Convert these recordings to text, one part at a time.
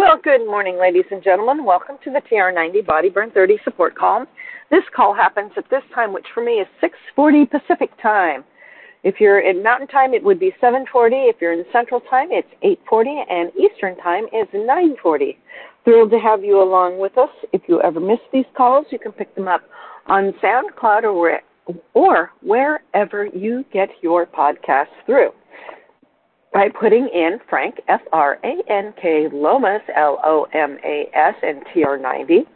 Well, good morning, ladies and gentlemen. Welcome to the TR90 Body Burn 30 support call. This call happens at this time, which for me is 6:40 Pacific time. If you're in Mountain Time, it would be 7:40. If you're in Central Time, it's 8:40, and Eastern Time is 9:40. Thrilled to have you along with us. If you ever miss these calls, you can pick them up on SoundCloud or where, or wherever you get your podcasts through by putting in Frank F R A N K Lomas L O M A S and TR90.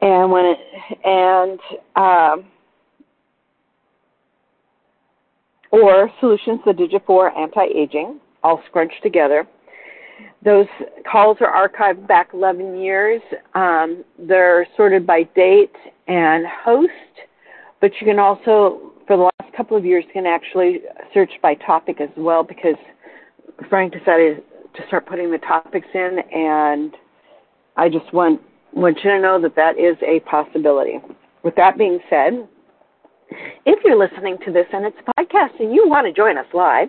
And when it and um, or Solutions the Digifor Anti-Aging, all scrunched together. Those calls are archived back 11 years. Um, they're sorted by date and host, but you can also, for the last couple of years, can actually search by topic as well because Frank decided to start putting the topics in, and I just want want you to know that that is a possibility. With that being said, if you're listening to this and it's a podcast and you want to join us live,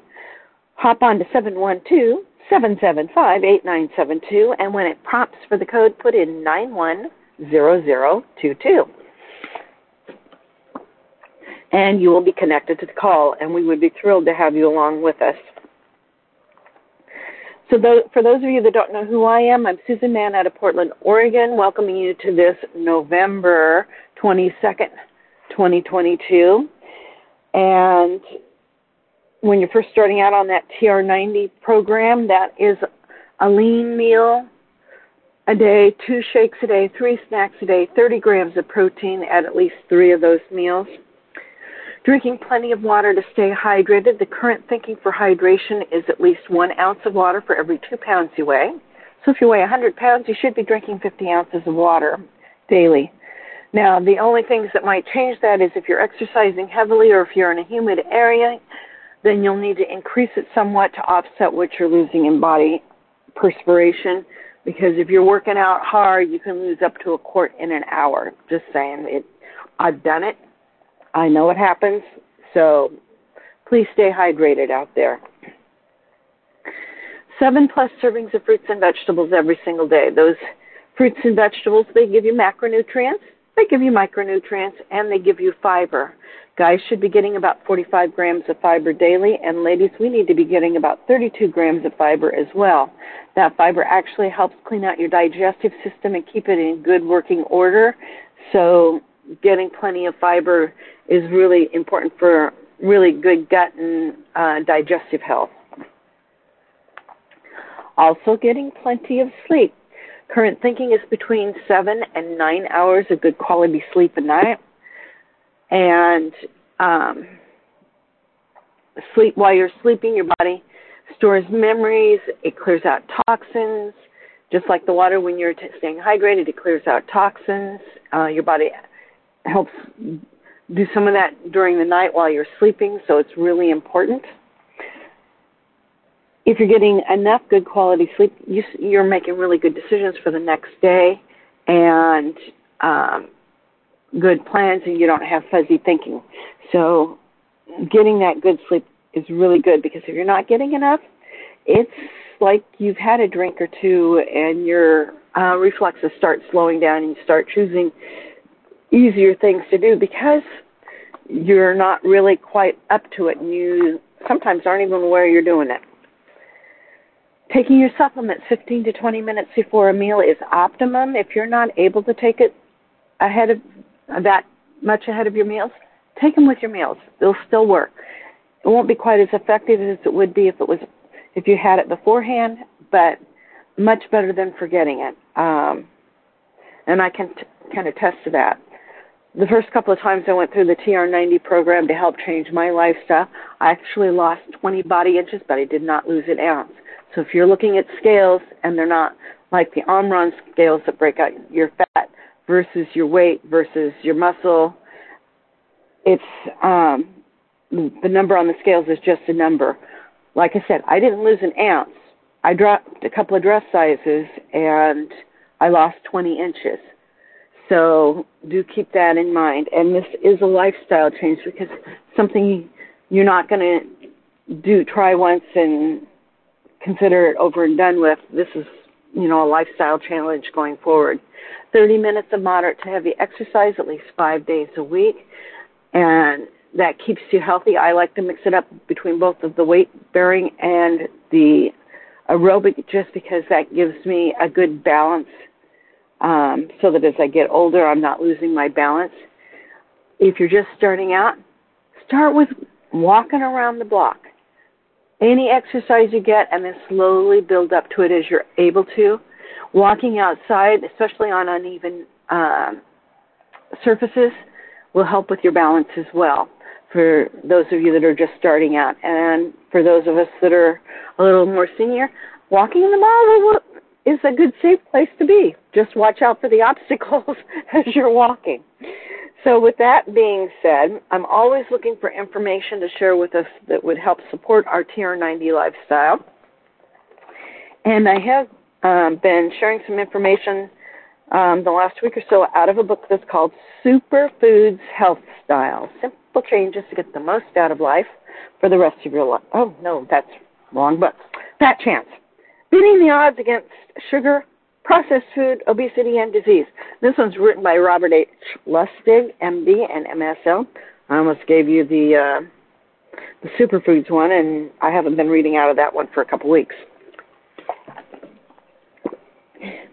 hop on to 712 775 8972, and when it prompts for the code, put in 910022. And you will be connected to the call, and we would be thrilled to have you along with us. So, for those of you that don't know who I am, I'm Susan Mann out of Portland, Oregon, welcoming you to this November 22nd, 2022. And when you're first starting out on that TR90 program, that is a lean meal a day, two shakes a day, three snacks a day, 30 grams of protein at at least three of those meals. Drinking plenty of water to stay hydrated. The current thinking for hydration is at least one ounce of water for every two pounds you weigh. So if you weigh 100 pounds, you should be drinking 50 ounces of water daily. Now, the only things that might change that is if you're exercising heavily or if you're in a humid area, then you'll need to increase it somewhat to offset what you're losing in body perspiration. Because if you're working out hard, you can lose up to a quart in an hour. Just saying. It, I've done it. I know it happens. So please stay hydrated out there. Seven plus servings of fruits and vegetables every single day. Those fruits and vegetables, they give you macronutrients, they give you micronutrients, and they give you fiber. Guys should be getting about 45 grams of fiber daily, and ladies, we need to be getting about 32 grams of fiber as well. That fiber actually helps clean out your digestive system and keep it in good working order. So, getting plenty of fiber is really important for really good gut and uh, digestive health. Also, getting plenty of sleep. Current thinking is between seven and nine hours of good quality sleep a night and um, sleep while you're sleeping your body stores memories it clears out toxins just like the water when you're t- staying hydrated it clears out toxins uh, your body helps do some of that during the night while you're sleeping so it's really important if you're getting enough good quality sleep you, you're making really good decisions for the next day and um, good plans and you don't have fuzzy thinking. So getting that good sleep is really good because if you're not getting enough, it's like you've had a drink or two and your uh, reflexes start slowing down and you start choosing easier things to do because you're not really quite up to it and you sometimes aren't even aware you're doing it. Taking your supplements 15 to 20 minutes before a meal is optimum. If you're not able to take it ahead of that much ahead of your meals, take them with your meals. They'll still work. It won't be quite as effective as it would be if it was if you had it beforehand, but much better than forgetting it. Um, and I can t- kind of test to that. The first couple of times I went through the TR90 program to help change my lifestyle, I actually lost 20 body inches, but I did not lose an ounce. So if you're looking at scales and they're not like the Omron scales that break out your fat, versus your weight versus your muscle. It's um, the number on the scales is just a number. Like I said, I didn't lose an ounce. I dropped a couple of dress sizes and I lost 20 inches. So do keep that in mind. And this is a lifestyle change because something you're not going to do try once and consider it over and done with. This is, you know, a lifestyle challenge going forward. 30 minutes of moderate to heavy exercise at least five days a week. And that keeps you healthy. I like to mix it up between both of the weight bearing and the aerobic just because that gives me a good balance um, so that as I get older, I'm not losing my balance. If you're just starting out, start with walking around the block. Any exercise you get, and then slowly build up to it as you're able to. Walking outside, especially on uneven uh, surfaces, will help with your balance as well for those of you that are just starting out. And for those of us that are a little more senior, walking in the mall is a good safe place to be. Just watch out for the obstacles as you're walking. So with that being said, I'm always looking for information to share with us that would help support our TR90 lifestyle. And I have um, been sharing some information um, the last week or so out of a book that's called Superfoods Health Style. Simple changes to get the most out of life for the rest of your life. Oh, no, that's wrong, book. Fat Chance. Beating the odds against sugar, processed food, obesity, and disease. This one's written by Robert H. Lustig, MD, and MSL. I almost gave you the uh, the superfoods one, and I haven't been reading out of that one for a couple weeks.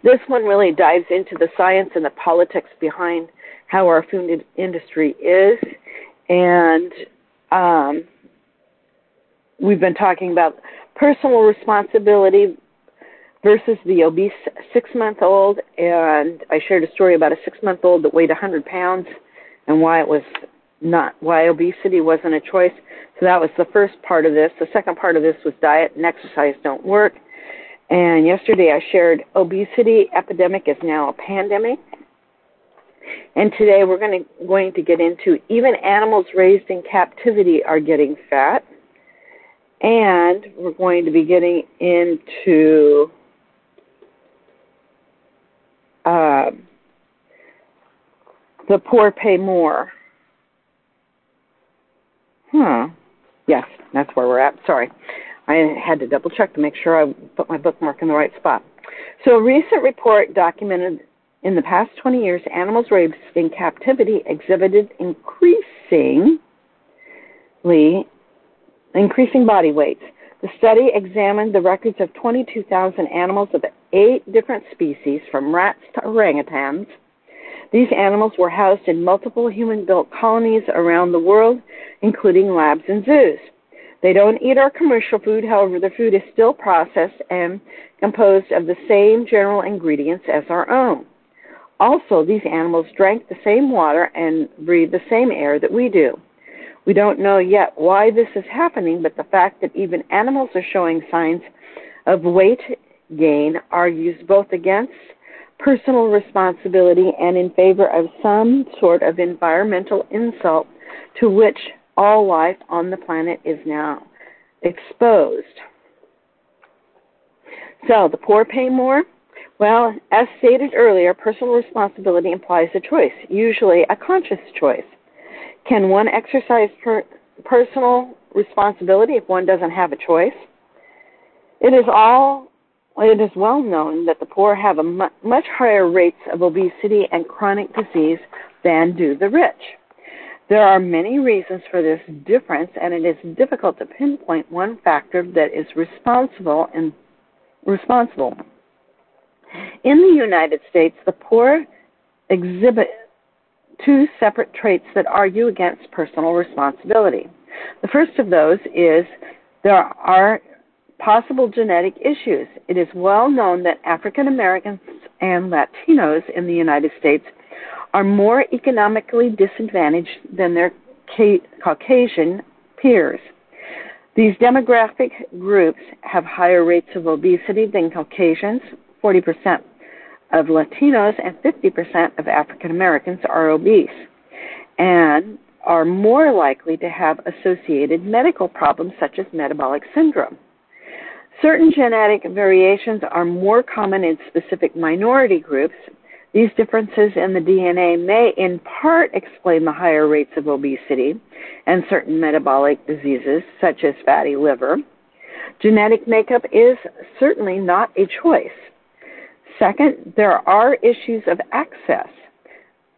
This one really dives into the science and the politics behind how our food industry is, and um, we've been talking about personal responsibility versus the obese six month old. And I shared a story about a six month old that weighed 100 pounds and why it was not, why obesity wasn't a choice. So that was the first part of this. The second part of this was diet and exercise don't work. And yesterday I shared obesity epidemic is now a pandemic. And today we're going to, going to get into even animals raised in captivity are getting fat. And we're going to be getting into uh, the poor pay more. Hmm. Yes, that's where we're at. Sorry. I had to double check to make sure I put my bookmark in the right spot. So, a recent report documented in the past 20 years, animals raised in captivity exhibited increasingly increasing body weights. The study examined the records of 22,000 animals of eight different species, from rats to orangutans. These animals were housed in multiple human built colonies around the world, including labs and zoos. They don't eat our commercial food, however, their food is still processed and composed of the same general ingredients as our own. Also, these animals drank the same water and breathe the same air that we do. We don't know yet why this is happening, but the fact that even animals are showing signs of weight gain argues both against personal responsibility and in favor of some sort of environmental insult to which all life on the planet is now exposed. So, the poor pay more? Well, as stated earlier, personal responsibility implies a choice, usually a conscious choice. Can one exercise per, personal responsibility if one doesn't have a choice? It is all it is well known that the poor have a mu- much higher rates of obesity and chronic disease than do the rich. There are many reasons for this difference, and it is difficult to pinpoint one factor that is responsible and responsible. In the United States, the poor exhibit two separate traits that argue against personal responsibility. The first of those is there are possible genetic issues. It is well known that African Americans and Latinos in the United States are more economically disadvantaged than their Caucasian peers. These demographic groups have higher rates of obesity than Caucasians, 40% of Latinos and 50% of African Americans are obese and are more likely to have associated medical problems such as metabolic syndrome. Certain genetic variations are more common in specific minority groups. These differences in the DNA may in part explain the higher rates of obesity and certain metabolic diseases such as fatty liver. Genetic makeup is certainly not a choice. Second, there are issues of access.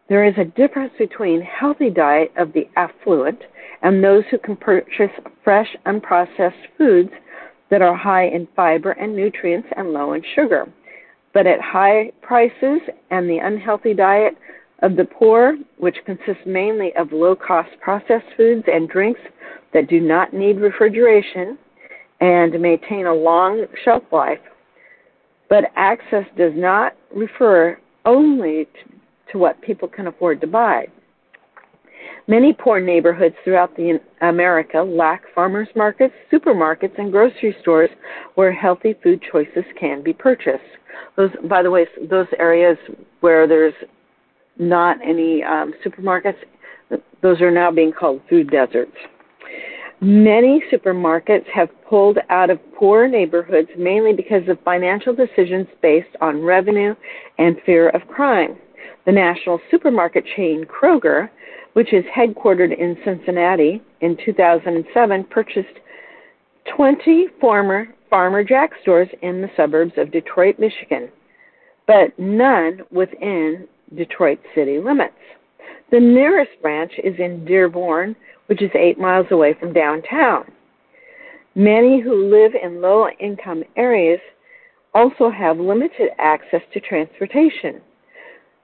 There is a difference between healthy diet of the affluent and those who can purchase fresh, unprocessed foods that are high in fiber and nutrients and low in sugar. But at high prices and the unhealthy diet of the poor, which consists mainly of low cost processed foods and drinks that do not need refrigeration and maintain a long shelf life, but access does not refer only to, to what people can afford to buy. Many poor neighborhoods throughout the America lack farmers markets, supermarkets, and grocery stores where healthy food choices can be purchased. Those, by the way, those areas where there's not any um, supermarkets, those are now being called food deserts. Many supermarkets have pulled out of poor neighborhoods mainly because of financial decisions based on revenue and fear of crime. The national supermarket chain Kroger, which is headquartered in Cincinnati, in 2007 purchased 20 former Farmer Jack stores in the suburbs of Detroit, Michigan, but none within Detroit city limits. The nearest branch is in Dearborn, which is eight miles away from downtown. Many who live in low income areas also have limited access to transportation.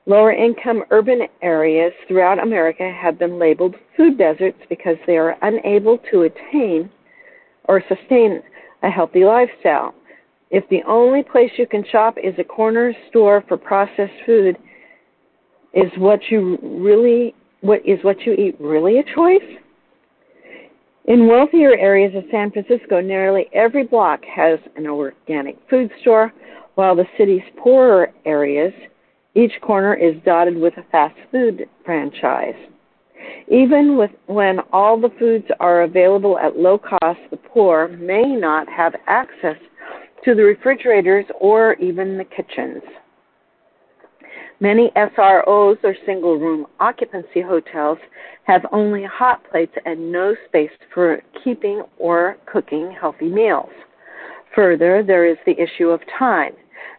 Lower income urban areas throughout America have been labeled food deserts because they are unable to attain or sustain a healthy lifestyle. If the only place you can shop is a corner store for processed food, is what you really what is what you eat really a choice? In wealthier areas of San Francisco, nearly every block has an organic food store, while the city's poorer areas, each corner is dotted with a fast food franchise. Even with, when all the foods are available at low cost, the poor may not have access to the refrigerators or even the kitchens. Many SROs or single room occupancy hotels have only hot plates and no space for keeping or cooking healthy meals. Further, there is the issue of time.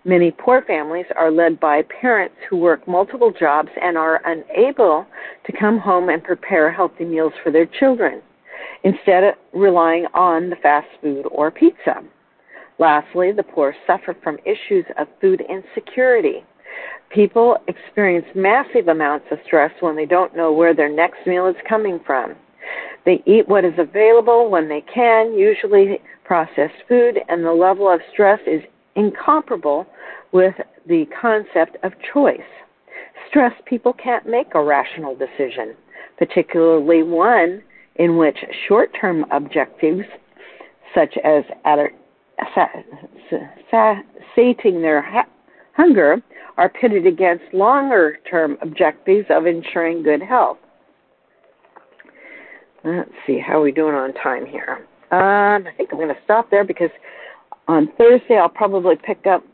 Many poor families are led by parents who work multiple jobs and are unable to come home and prepare healthy meals for their children, instead of relying on the fast food or pizza. Lastly, the poor suffer from issues of food insecurity. People experience massive amounts of stress when they don't know where their next meal is coming from. They eat what is available when they can, usually processed food, and the level of stress is incomparable with the concept of choice. Stressed people can't make a rational decision, particularly one in which short term objectives, such as sating their hunger, are pitted against longer term objectives of ensuring good health. Let's see, how are we doing on time here? Um, I think I'm going to stop there because on Thursday I'll probably pick up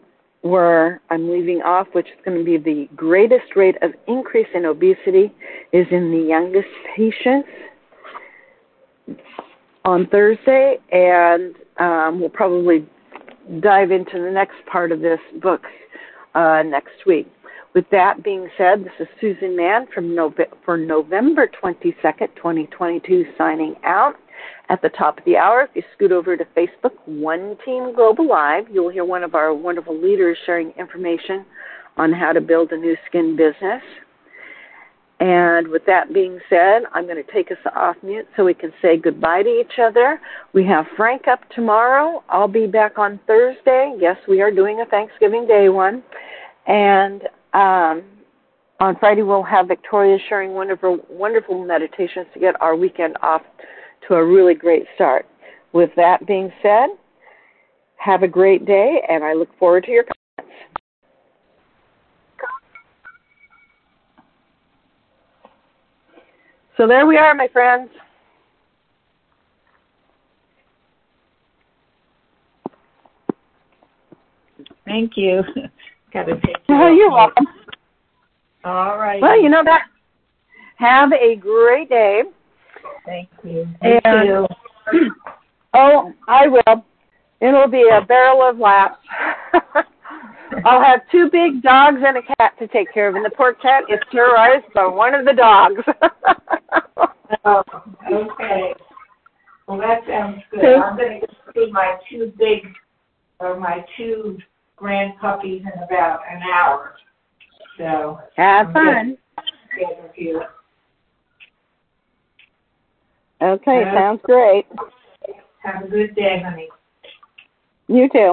where I'm leaving off, which is going to be the greatest rate of increase in obesity is in the youngest patients on Thursday, and um, we'll probably dive into the next part of this book uh, next week. With that being said, this is Susan Mann from Nove- for November 22nd, 2022, signing out. At the top of the hour, if you scoot over to Facebook, One Team Global Live, you'll hear one of our wonderful leaders sharing information on how to build a Nu Skin business. And with that being said, I'm going to take us off mute so we can say goodbye to each other. We have Frank up tomorrow. I'll be back on Thursday. Yes, we are doing a Thanksgiving Day one. And um, on Friday, we'll have Victoria sharing wonderful, wonderful meditations to get our weekend off to a really great start. With that being said, have a great day, and I look forward to your comments. So there we are, my friends. Thank you. Got to take Oh, you're welcome. All right. Well, you know that. Have a great day. Thank you. And, you oh, I will. It'll be a barrel of laughs. I'll have two big dogs and a cat to take care of, and the poor cat is terrorized by one of the dogs. Oh, okay. Well, that sounds good. I'm going to see my two big, or my two grand puppies in about an hour. So, have fun. with you. Okay, sounds great. Have a good day, honey. You too.